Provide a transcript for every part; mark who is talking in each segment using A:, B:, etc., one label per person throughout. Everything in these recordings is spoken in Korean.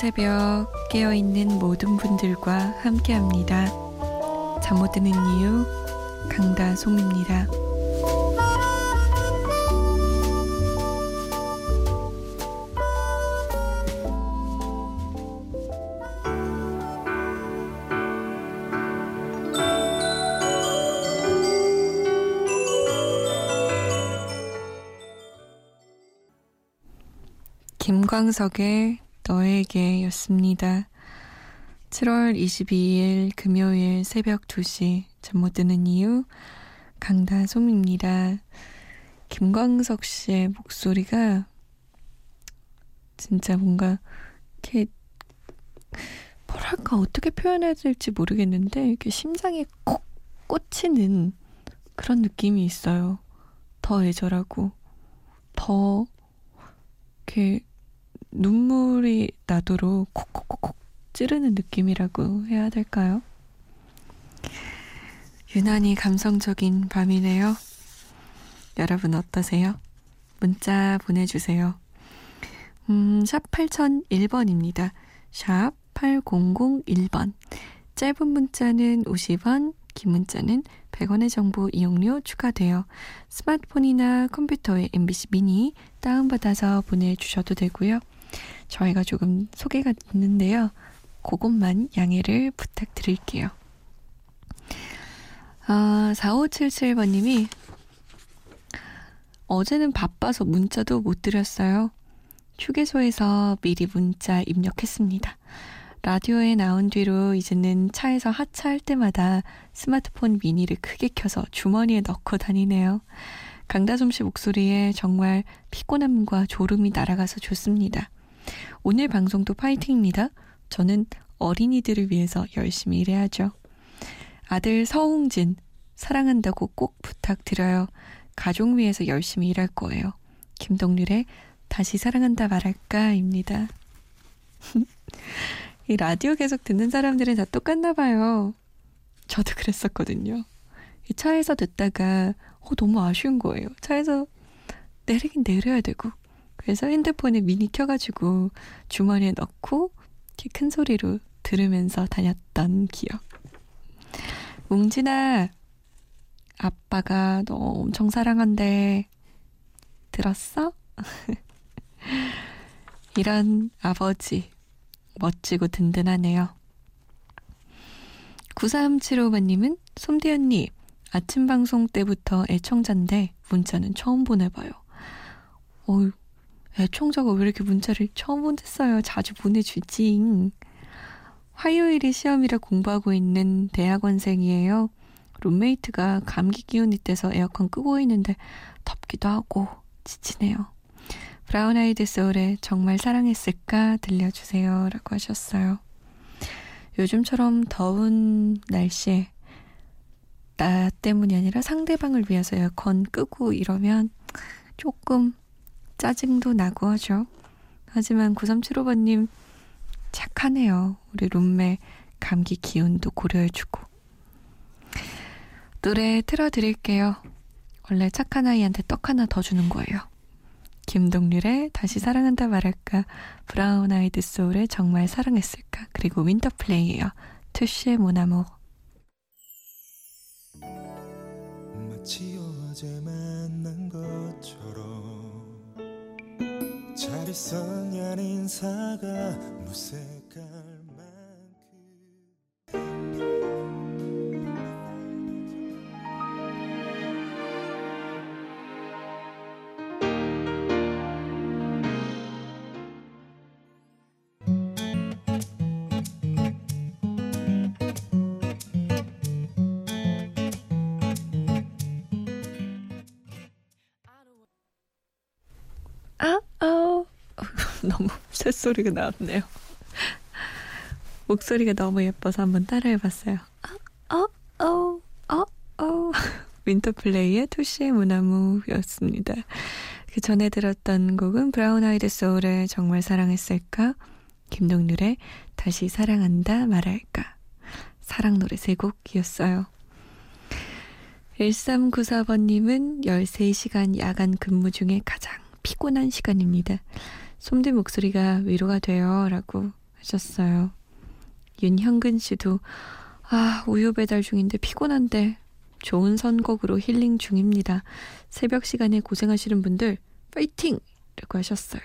A: 새벽 깨어 있는 모든 분들과 함께 합니다. 잠 못 드는 이유, 강다솜입니다. 김광석의 너에게 였습니다. 7월 22일 금요일 새벽 2시 잠 못 드는 이유 강다솜입니다. 김광석 씨의 목소리가 진짜 뭔가 이렇게 뭐랄까 어떻게 표현해야 될지 모르겠는데 이렇게 심장에 콕 꽂히는 그런 느낌이 있어요. 더 애절하고 더 이렇게 눈물이 나도록 콕콕콕콕 찌르는 느낌이라고 해야 될까요? 유난히 감성적인 밤이네요. 여러분 어떠세요? 문자 보내주세요. 음, 샵 8001번입니다. 샵 8001번. 짧은 문자는 50원, 긴 문자는 100원의 정보 이용료 추가되어 스마트폰이나 컴퓨터에 MBC 미니 다운받아서 보내주셔도 되고요. 저희가 조금 소개가 있는데요. 그것만 양해를 부탁드릴게요. 아, 4577번님이 어제는 바빠서 문자도 못 드렸어요. 휴게소에서 미리 문자 입력했습니다. 라디오에 나온 뒤로 이제는 차에서 하차할 때마다 스마트폰 미니를 크게 켜서 주머니에 넣고 다니네요. 강다솜 씨 목소리에 정말 피곤함과 졸음이 날아가서 좋습니다. 오늘 방송도 파이팅입니다. 저는 어린이들을 위해서 열심히 일해야죠. 아들 서홍진, 사랑한다고 꼭 부탁드려요. 가족 위해서 열심히 일할 거예요. 김동률의 다시 사랑한다 말할까입니다. 이 라디오 계속 듣는 사람들은 다 똑같나 봐요. 저도 그랬었거든요. 이 차에서 듣다가 어, 너무 아쉬운 거예요. 차에서 내리긴 내려야 되고 그래서 핸드폰에 미니 켜가지고 주머니에 넣고 이렇게 큰 소리로 들으면서 다녔던 기억. 웅진아, 아빠가 너 엄청 사랑한대. 들었어? 이런 아버지, 멋지고 든든하네요. 9375번님은 솜디 언니, 아침 방송 때부터 애청자인데 문자는 처음 보내봐요. 어휴, 애청자가 왜 이렇게 문자를 처음 보냈어요. 자주 보내주지. 화요일이 시험이라 공부하고 있는 대학원생이에요. 룸메이트가 감기 기운이 있대서 에어컨 끄고 있는데 덥기도 하고 지치네요. 브라운 아이드 소울의 정말 사랑했을까 들려주세요. 라고 하셨어요. 요즘처럼 더운 날씨에 나 때문이 아니라 상대방을 위해서 에어컨 끄고 이러면 조금 짜증도 나고 하죠. 하지만 9375번님 착하네요. 우리 룸메 감기 기운도 고려해주고. 노래 틀어드릴게요. 원래 착한 아이한테 떡 하나 더 주는 거예요. 김동률의 다시 사랑한다 말할까 브라운 아이드 소울의 정말 사랑했을까 그리고 윈터플레이예요. Touché Mon Amour 마치 어제 만난 것처럼 잘 있었냐는 인사가 무색할 너무 새소리가 나왔네요. 목소리가 너무 예뻐서 한번 따라해봤어요. 어, 어, 어, 어. 윈터플레이의 토시의 무나무였습니다. 그 전에 들었던 곡은 브라운 아이드 소울의 정말 사랑했을까? 김동률의 다시 사랑한다 말할까? 사랑 노래 세 곡이었어요. 1394번님은 13시간 야간 근무 중에 가장 피곤한 시간입니다. 솜디 목소리가 위로가 돼요. 라고 하셨어요. 윤형근 씨도, 아, 우유 배달 중인데 피곤한데 좋은 선곡으로 힐링 중입니다. 새벽 시간에 고생하시는 분들, 파이팅! 라고 하셨어요.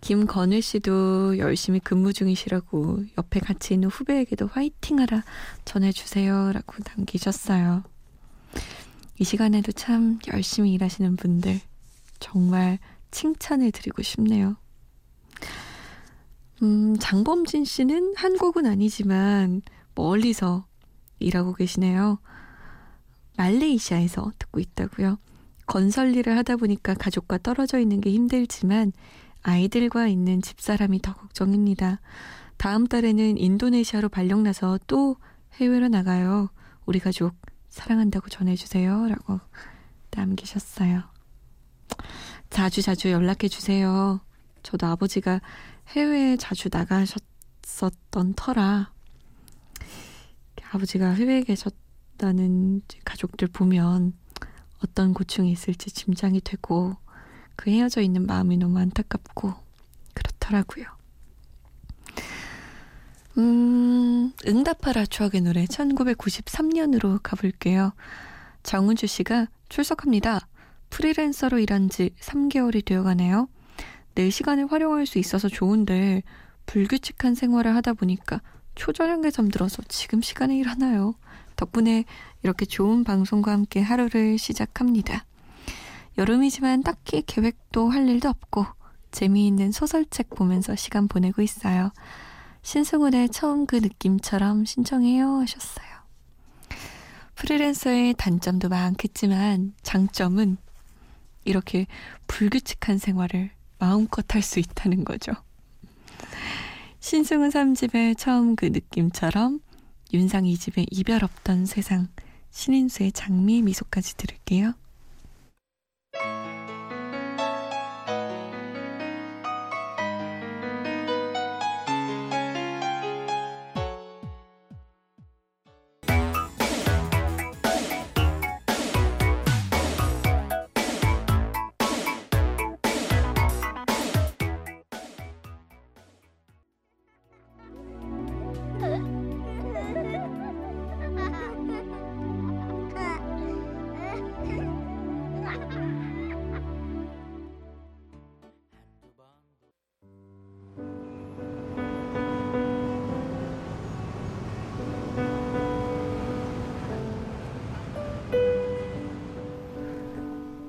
A: 김건우 씨도 열심히 근무 중이시라고 옆에 같이 있는 후배에게도 화이팅 하라 전해주세요. 라고 남기셨어요. 이 시간에도 참 열심히 일하시는 분들, 정말 칭찬을 드리고 싶네요. 음, 장범진 씨는 한국은 아니지만 멀리서 일하고 계시네요. 말레이시아에서 듣고 있다고요. 건설 일을 하다 보니까 가족과 떨어져 있는 게 힘들지만 아이들과 있는 집사람이 더 걱정입니다. 다음 달에는 인도네시아로 발령 나서 또 해외로 나가요. 우리 가족 사랑한다고 전해주세요. 라고 남기셨어요. 자주 자주 연락해 주세요. 저도 아버지가 해외에 자주 나가셨었던 터라 아버지가 해외에 계셨다는 가족들 보면 어떤 고충이 있을지 짐작이 되고 그 헤어져 있는 마음이 너무 안타깝고 그렇더라고요. 음, 응답하라 추억의 노래 1993년으로 가볼게요. 정은주 씨가 출석합니다. 프리랜서로 일한 지 3개월이 되어가네요. 내 시간을 활용할 수 있어서 좋은데 불규칙한 생활을 하다 보니까 초저녁에 잠들어서 지금 시간에 일하나요? 덕분에 이렇게 좋은 방송과 함께 하루를 시작합니다. 여름이지만 딱히 계획도 할 일도 없고 재미있는 소설책 보면서 시간 보내고 있어요. 신승훈의 처음 그 느낌처럼 신청해요 하셨어요. 프리랜서의 단점도 많겠지만 장점은 이렇게 불규칙한 생활을 마음껏 할 수 있다는 거죠. 신승훈 3집의 처음 그 느낌처럼 윤상 2집의 이별 없던 세상 신인수의 장미 미소까지 들을게요.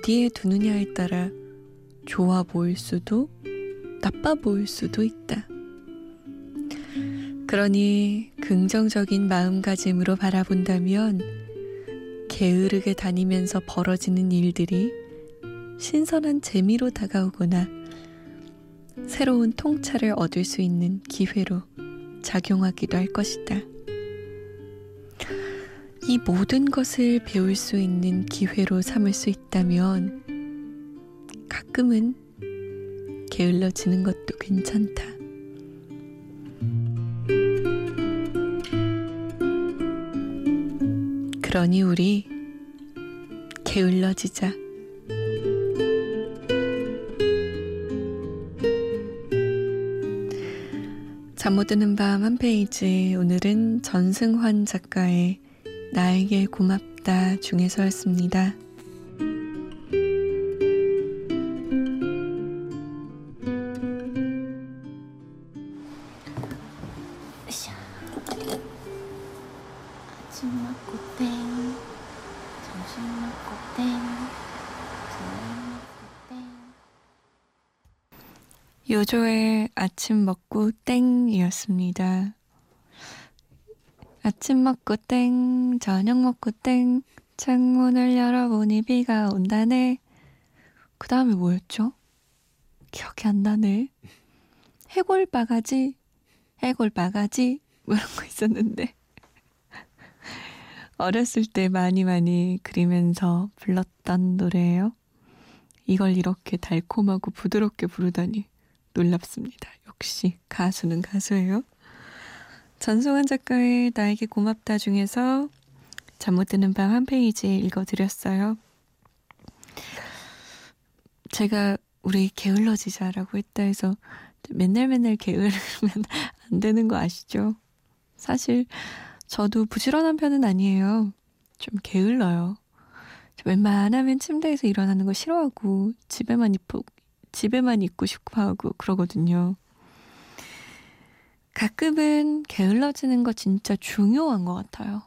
A: 어디에 두느냐에 따라 좋아 보일 수도 나빠 보일 수도 있다. 그러니 긍정적인 마음가짐으로 바라본다면 게으르게 다니면서 벌어지는 일들이 신선한 재미로 다가오거나 새로운 통찰을 얻을 수 있는 기회로 작용하기도 할 것이다. 이 모든 것을 배울 수 있는 기회로 삼을 수 있다면 가끔은 게을러지는 것도 괜찮다. 그러니 우리 게을러지자. 잠 못 드는 밤 한 페이지 오늘은 전승환 작가의 나에게 고맙다 중에서였습니다. 아침 먹고 땡, 점심 먹고 땡, 저녁 먹고 땡. 요조의 아침 먹고 땡이었습니다. 아침 먹고 땡, 저녁 먹고 땡, 창문을 열어보니 비가 온다네. 그 다음에 뭐였죠? 기억이 안 나네. 해골 바가지, 해골 바가지, 뭐 이런 거 있었는데. 어렸을 때 많이 많이 그리면서 불렀던 노래예요. 이걸 이렇게 달콤하고 부드럽게 부르다니 놀랍습니다. 역시 가수는 가수예요. 전송한 작가의 나에게 고맙다 중에서 잠 못 드는 밤 한 페이지 읽어드렸어요. 제가 우리 게을러지자라고 했다 해서 맨날 맨날 게으르면 안 되는 거 아시죠? 사실 저도 부지런한 편은 아니에요. 좀 게을러요. 웬만하면 침대에서 일어나는 거 싫어하고 집에만 있고 집에만 있고 싶어 하고 그러거든요. 가끔은 게을러지는 거 진짜 중요한 것 같아요.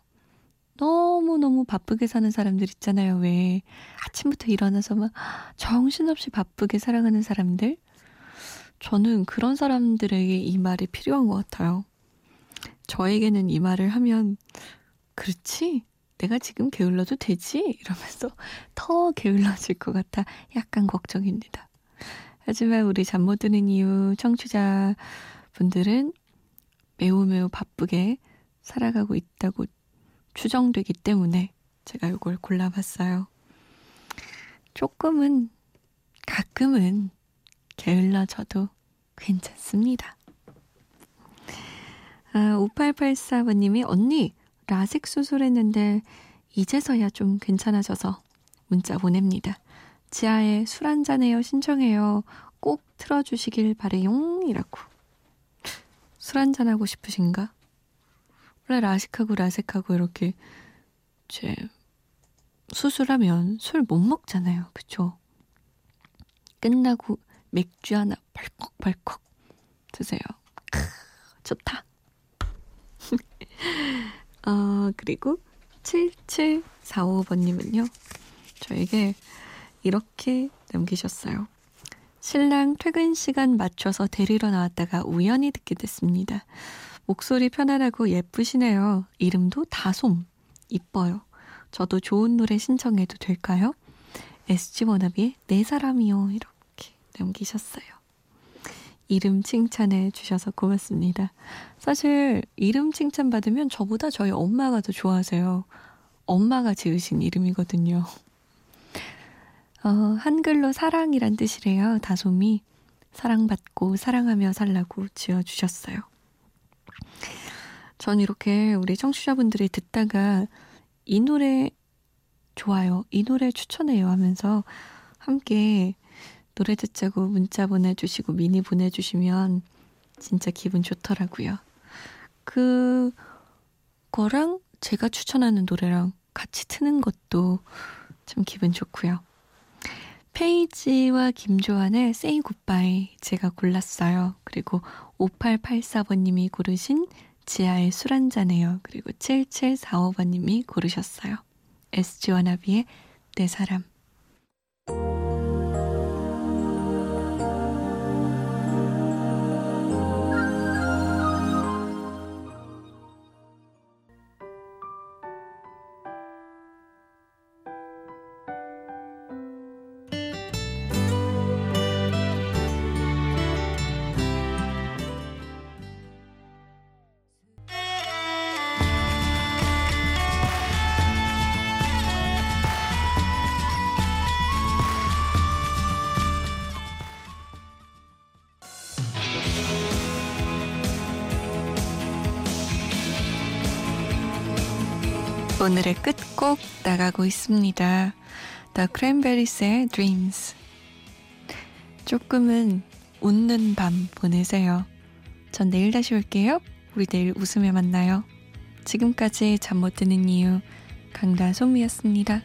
A: 너무너무 바쁘게 사는 사람들 있잖아요. 왜 아침부터 일어나서 막 정신없이 바쁘게 살아가는 사람들? 저는 그런 사람들에게 이 말이 필요한 것 같아요. 저에게는 이 말을 하면 그렇지? 내가 지금 게을러도 되지? 이러면서 더 게을러질 것 같아 약간 걱정입니다. 하지만 우리 잠 못 드는 이유 청취자 분들은 매우 바쁘게 살아가고 있다고 추정되기 때문에 제가 이걸 골라봤어요. 조금은 가끔은 게을러져도 괜찮습니다. 아, 5884번님이 언니 라섹 수술했는데 이제서야 좀 괜찮아져서 문자 보냅니다. 지하에 술 한잔해요 신청해요. 꼭 틀어주시길 바래용 이라고. 술 한잔하고 싶으신가? 원래 라식하고 라섹하고 이렇게 제 수술하면 술 못 먹잖아요. 그쵸? 끝나고 맥주 하나 벌컥벌컥 드세요. 크, 좋다. 어, 그리고 7745번님은요. 저에게 이렇게 남기셨어요. 신랑 퇴근 시간 맞춰서 데리러 나왔다가 우연히 듣게 됐습니다. 목소리 편안하고 예쁘시네요. 이름도 다솜. 이뻐요. 저도 좋은 노래 신청해도 될까요? SG 워너비의 내 사람이요. 이렇게 남기셨어요. 이름 칭찬해 주셔서 고맙습니다. 사실 이름 칭찬 받으면 저보다 저희 엄마가 더 좋아하세요. 엄마가 지으신 이름이거든요. 어, 한글로 사랑이란 뜻이래요. 다솜이 사랑받고 사랑하며 살라고 지어주셨어요. 전 이렇게 우리 청취자분들이 듣다가 이 노래 좋아요. 이 노래 추천해요 하면서 함께 노래 듣자고 문자 보내주시고 미니 보내주시면 진짜 기분 좋더라고요. 그, 거랑 제가 추천하는 노래랑 같이 트는 것도 참 기분 좋고요. 페이지와 김조한의 Say Goodbye 제가 골랐어요. 그리고 5884번님이 고르신 지하의 술 한잔해요. 그리고 7745번님이 고르셨어요. SG 워너비의 내 사람. 오늘의 끝곡 나가고 있습니다. The Cranberries의 Dreams. 조금은 웃는 밤 보내세요. 전 내일 다시 올게요. 우리 내일 웃으며 만나요. 지금까지 잠 못 드는 이유 강다솜이었습니다.